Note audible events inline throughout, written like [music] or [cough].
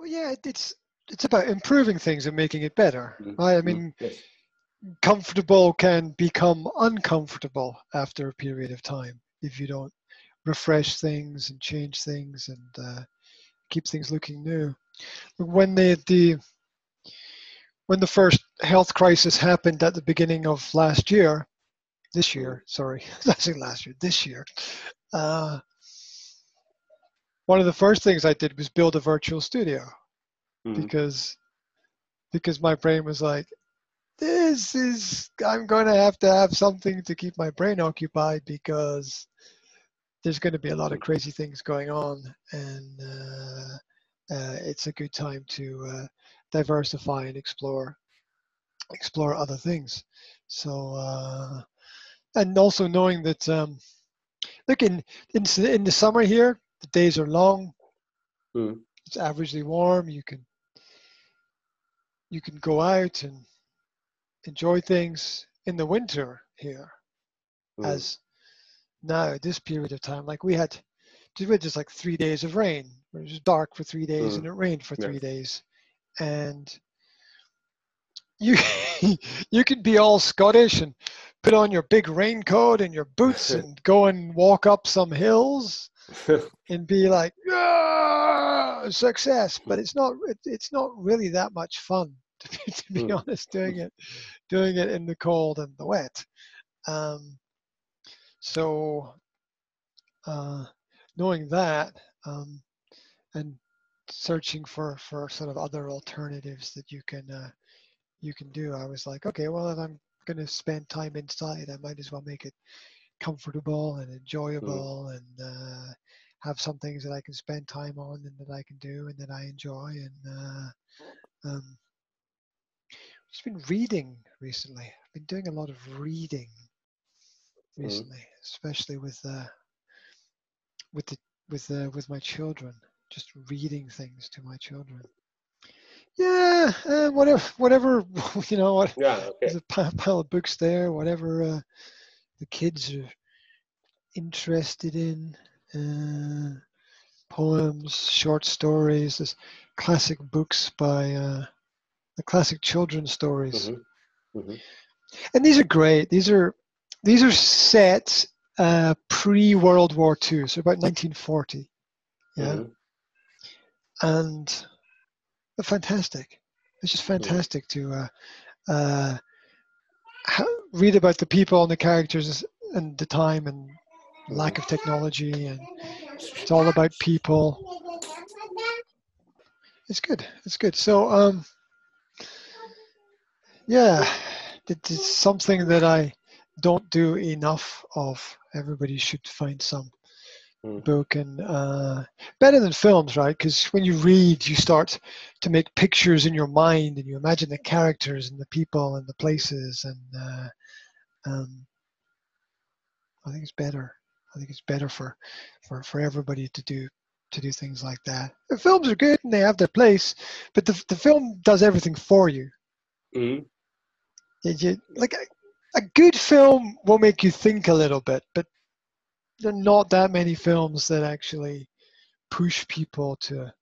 well, yeah, it's it's about improving things and making it better, Mhm. right? I mean, Yes. comfortable can become uncomfortable after a period of time if you don't refresh things and change things and uh, keep things looking new. When the the when the first health crisis happened at the beginning of last year, this year, sorry, [laughs] I say last year, this year, uh, one of the first things I did was build a virtual studio Mhm. because because my brain was like, this is I'm going to have to have something to keep my brain occupied because there's going to be a lot of crazy things going on, and uh, uh, it's a good time to uh, diversify and explore explore other things. So uh, and also knowing that um, look in, in in the summer here, the days are long. Mm. It's averagely warm. You can you can go out and enjoy things in the winter here Mm. as now this period of time like we had we had just like three days of rain it was dark for three days Mm. and it rained for Yeah. three days and you [laughs] you could be all scottish and put on your big raincoat and your boots [laughs] and go and walk up some hills [laughs] and be like "Ah, success. But it's not it, it's not really that much fun [laughs] to be, to be Mm. honest doing it doing it in the cold and the wet. Um, so uh, knowing that um, and searching for for sort of other alternatives that you can uh, you can do i was like okay well if i'm going to spend time inside i might as well make it comfortable and enjoyable and uh, have some things that i can spend time on and that i can do and that i enjoy and uh, um, just been reading recently i've been doing a lot of reading Mhm. recently especially with uh, with the with uh, with my children just reading things to my children yeah uh, whatever whatever [laughs] you know what Yeah. Okay. there's a pile, pile of books there whatever uh, the kids are interested in uh, poems short stories there's classic books by uh, the classic children's stories Mhm. Mhm. and these are great these are these are set uh, pre world war ii so about 1940 yeah Mhm. and they're fantastic. It's just fantastic to uh, uh, ha- read about the people and the characters and the time and lack of technology, and it's all about people. It's good. It's good. So, um, yeah, it's something that I don't do enough of. Everybody should find some Mm. book and uh, better than films, right? Because when you read, you start to make pictures in your mind and you imagine the characters and the people and the places, and uh, um, I think it's better. I think it's better for, for, for everybody to do to do things like that. The films are good and they have their place, but the, the film does everything for you. Mhm. You- you- like a, a good film will make you think a little bit, but there are not that many films that actually push people to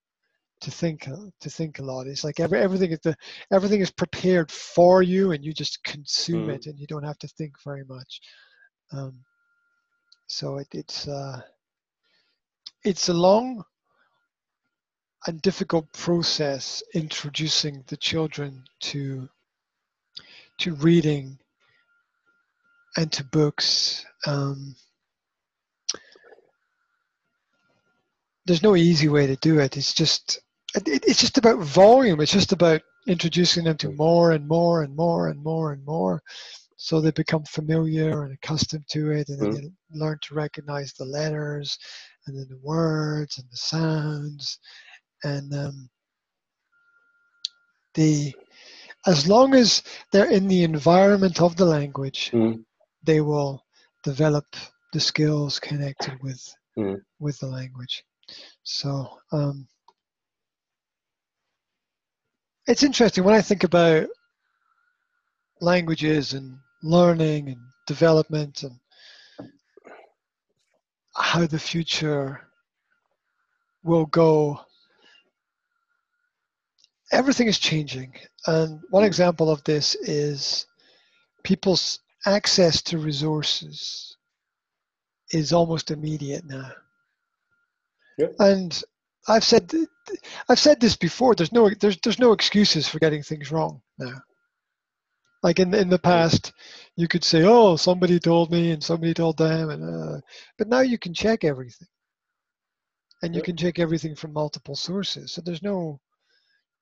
to think to think a lot. It's like every, everything is the everything is prepared for you, and you just consume Mhm. it, and you don't have to think very much. Um, so it, it's uh, it's a long and difficult process introducing the children to to reading and to books. Um, there's no easy way to do it. It's just it, it- it's just about volume. It's just about introducing them to more and more and more and more and more, so they become familiar and accustomed to it, and then they learn to recognize the letters, and then the words and the sounds, and um, the as long as they're in the environment of the language, Mhm. they will develop the skills connected with Mhm. with the language. So um, it's interesting when I think about languages and learning and development and how the future will go. everything is changing. And one Mm. example of this is people's access to resources is almost immediate now. Yep. And I've said I've said this before. There's no there's there's no excuses for getting things wrong now. Like in in the past, you could say, "Oh, somebody told me, and somebody told them," and uh, but now you can check everything, and you can check everything from multiple sources. So there's no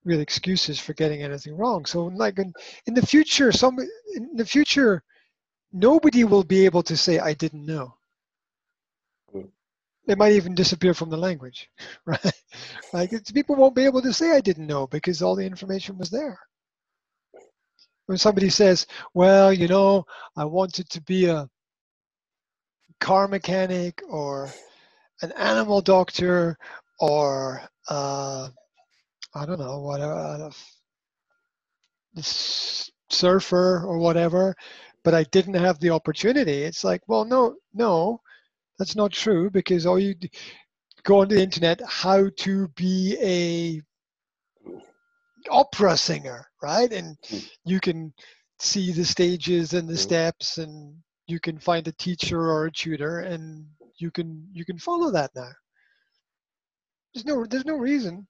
real excuses for getting anything wrong. So like in, in the future, some in the future, nobody will be able to say I didn't know. It might even disappear from the language, [laughs] right? Like people won't be able to say I didn't know because all the information was there. When somebody says, "Well, you know, I wanted to be a car mechanic or an animal doctor or uh, I don't know, whatever, uh, s- surfer or whatever, but I didn't have the opportunity. It's like, well, no, no, that's not true because all you go on the internet, how to be a opera singer, right? And Mm. you can see the stages and the Mm. steps, and you can find a teacher or a tutor, and you can you can follow that now. There's no there's no reason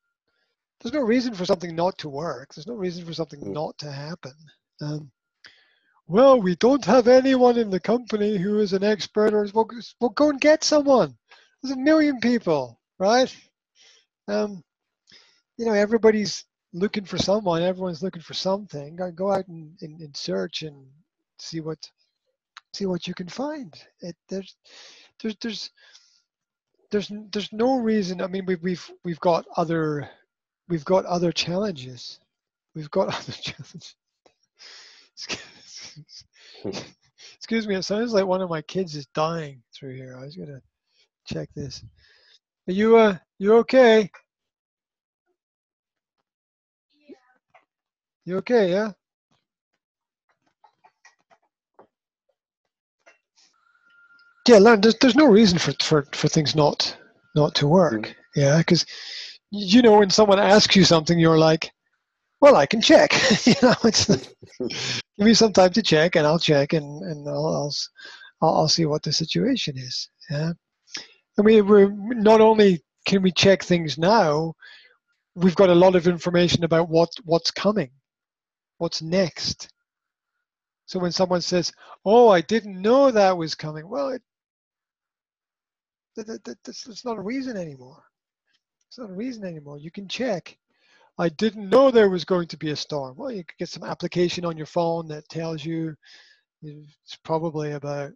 there's no reason for something not to work. There's no reason for something Mm. not to happen. Um, well, we don't have anyone in the company who is an expert, or well, go and get someone. There's a million people, right? Um, you know, everybody's looking for someone. Everyone's looking for something. Go, go out and, and, and search and see what see what you can find. It, there's there's there's there's there's no reason. I mean, we've we've we've got other we've got other challenges. We've got [laughs] other challenges. [laughs] Excuse- me, it sounds like one of my kids is dying through here. I was gonna check this. Are you uh you okay? You okay, yeah? Yeah, learn. There's, there's no reason for, for, for things not not to work. Yeah, because you know when someone asks you something, you're like, "Well, I can check." [laughs] you know, it's [laughs] give me some time to check, and I'll check, and and I'll I'll, I'll, see what the situation is. Yeah, I mean, we're not only can we check things now, we've got a lot of information about what what's coming, what's next. So when someone says, "Oh, I didn't know that was coming," well, it, that, that, that's, that's not a reason anymore. It's not a reason anymore. You can check. I didn't know there was going to be a storm. Well, you could get some application on your phone that tells you it's probably about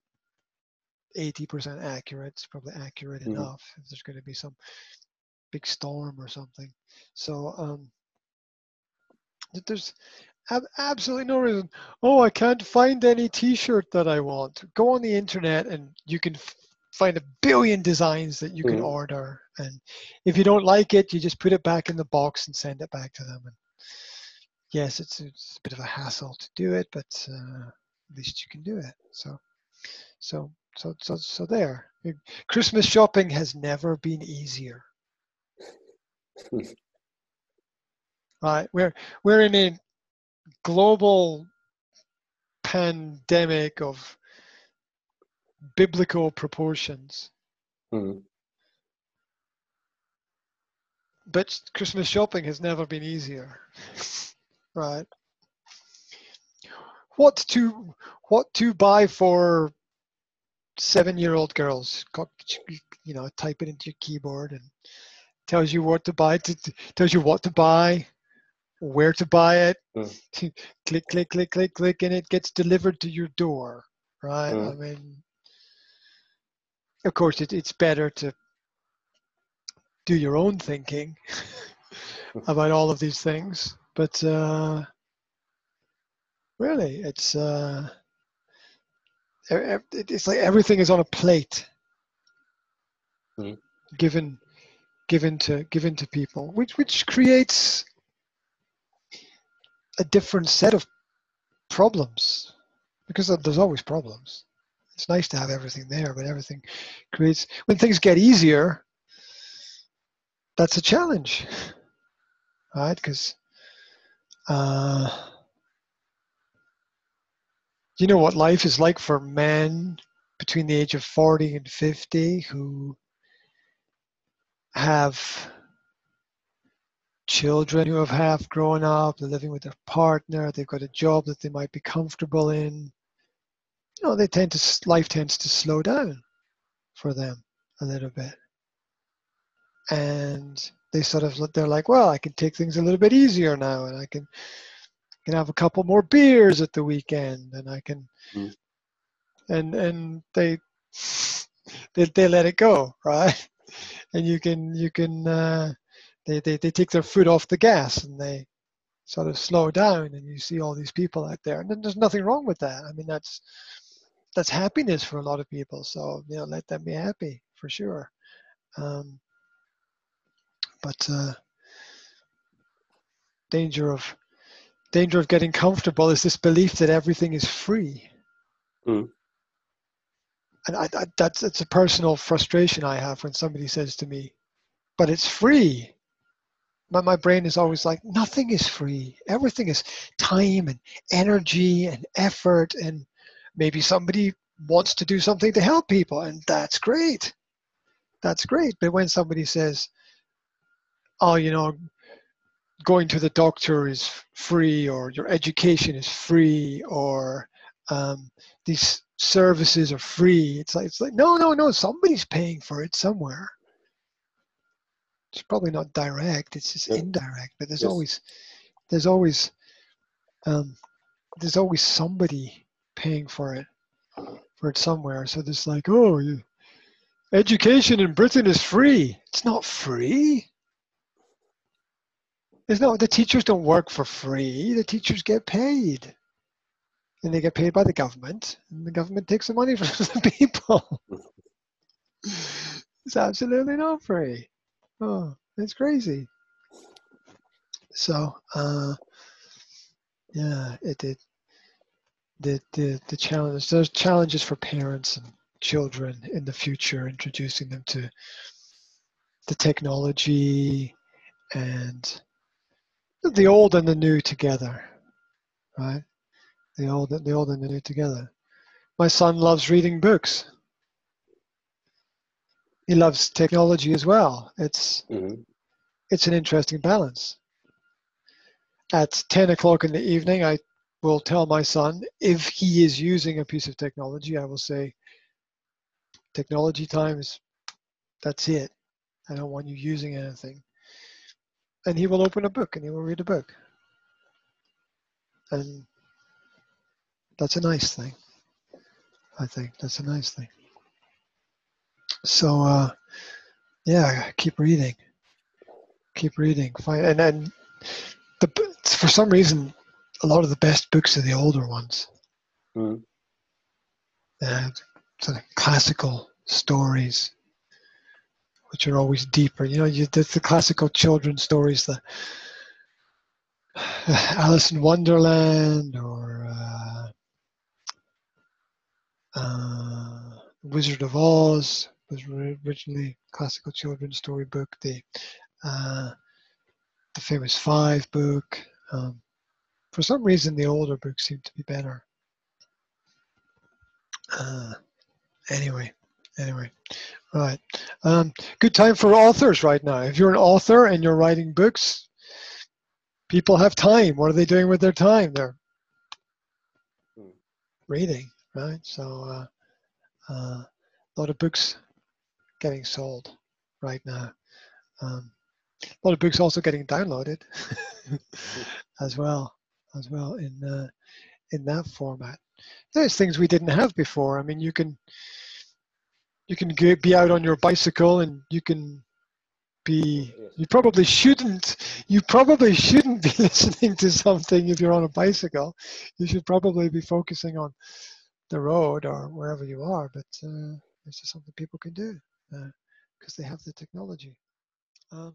80% accurate. It's probably accurate Mhm. enough if there's going to be some big storm or something. So um, there's ab- absolutely no reason. Oh, I can't find any T-shirt that I want. Go on the internet and you can f- find a billion designs that you can Mhm. order. And if you don't like it, you just put it back in the box and send it back to them. And yes, it's, it's a bit of a hassle to do it, but uh, at least you can do it. So, so, so, so, so there. Christmas shopping has never been easier. [laughs] right? We're we're in a global pandemic of biblical proportions, Mhm. But Christmas shopping has never been easier, [laughs] right? What to what to buy for seven-year-old girls? You know, type it into your keyboard and tells you what to buy. To, tells you what to buy, where to buy it. Mm. [laughs] click, click, click, click, click, and it gets delivered to your door, right? I Mm. mean, of course, it, it's better to do your own thinking [laughs] about all of these things, but uh, really, it's uh, it- it's like everything is on a plate, Mm. given given to given to people, which which creates a different set of problems because there's always problems. It's nice to have everything there, but everything creates when things get easier. That's a challenge, right? Because uh, you know what life is like for men between the age of 40 and 50 who have children who have half grown up, they're living with their partner, they've got a job that they might be comfortable in. You know, they tend to life tends to slow down for them a little bit. And they sort of they're like, well, I can take things a little bit easier now and I can can have a couple more beers at the weekend and I can mm. and and they they they let it go, [laughs] right? And you can you can uh they, they, they take their foot off the gas and they sort of slow down and you see all these people out there and then there's nothing wrong with that i mean that's that's happiness for a lot of people so you know let them be happy for sure um, but uh, danger of danger of getting comfortable is this belief that everything is free. Mm. and I, I, that's it's a personal frustration i have when somebody says to me but it's free. My, my brain is always like nothing is free. Everything is time and energy and effort and maybe somebody wants to do something to help people and that's great. That's great. But when somebody says oh you know going to the doctor is free or your education is free or um, these services are free. It's like it's like no no no somebody's paying for it somewhere. It's probably not direct it's just indirect but there's yes. always there's always um, there's always somebody paying for it for it somewhere. So there's like oh you, education in britain is free. It's not free there's no the teachers don't work for free. The teachers get paid. And they get paid by the government. And the government takes the money [laughs] from the people. [laughs] It's absolutely not free. Oh, it's crazy. So, uh, yeah, it did. The, the, the challenge, there's challenges for parents and children in the future, introducing them to the technology and the old and the new together, right? The old, the old and the new together. My son loves reading books he loves technology as well. It's mm-hmm. it's an interesting balance. At ten o'clock in the evening, I will tell my son if he is using a piece of technology, I will say, technology times, that's it. I don't want you using anything. And he will open a book and he will read a book. And that's a nice thing. I think that's a nice thing. So uh, yeah, keep reading, keep reading. Find and then the for some reason a lot of the best books are the older ones. Mm. Uh, sort of classical stories, which are always deeper. You know, you, the, the classical children's stories, the [sighs] Alice in Wonderland or uh, uh, Wizard of Oz was originally classical children's story book, the uh, the famous Five book. Um, for some reason, the older books seem to be better. Uh, anyway, anyway, right. Um, good time for authors right now. If you're an author and you're writing books, people have time. What are they doing with their time? They're hmm. reading, right? So, uh, uh, a lot of books getting sold right now. Um, a lot of books also getting downloaded [laughs] as well, as well in uh, in that format. There's things we didn't have before. I mean, you can you can get, be out on your bicycle and you can be you probably shouldn't you probably shouldn't be [laughs] listening to something if you're on a bicycle you should probably be focusing on the road or wherever you are but uh, it's just something people can do because uh, they have the technology. Um,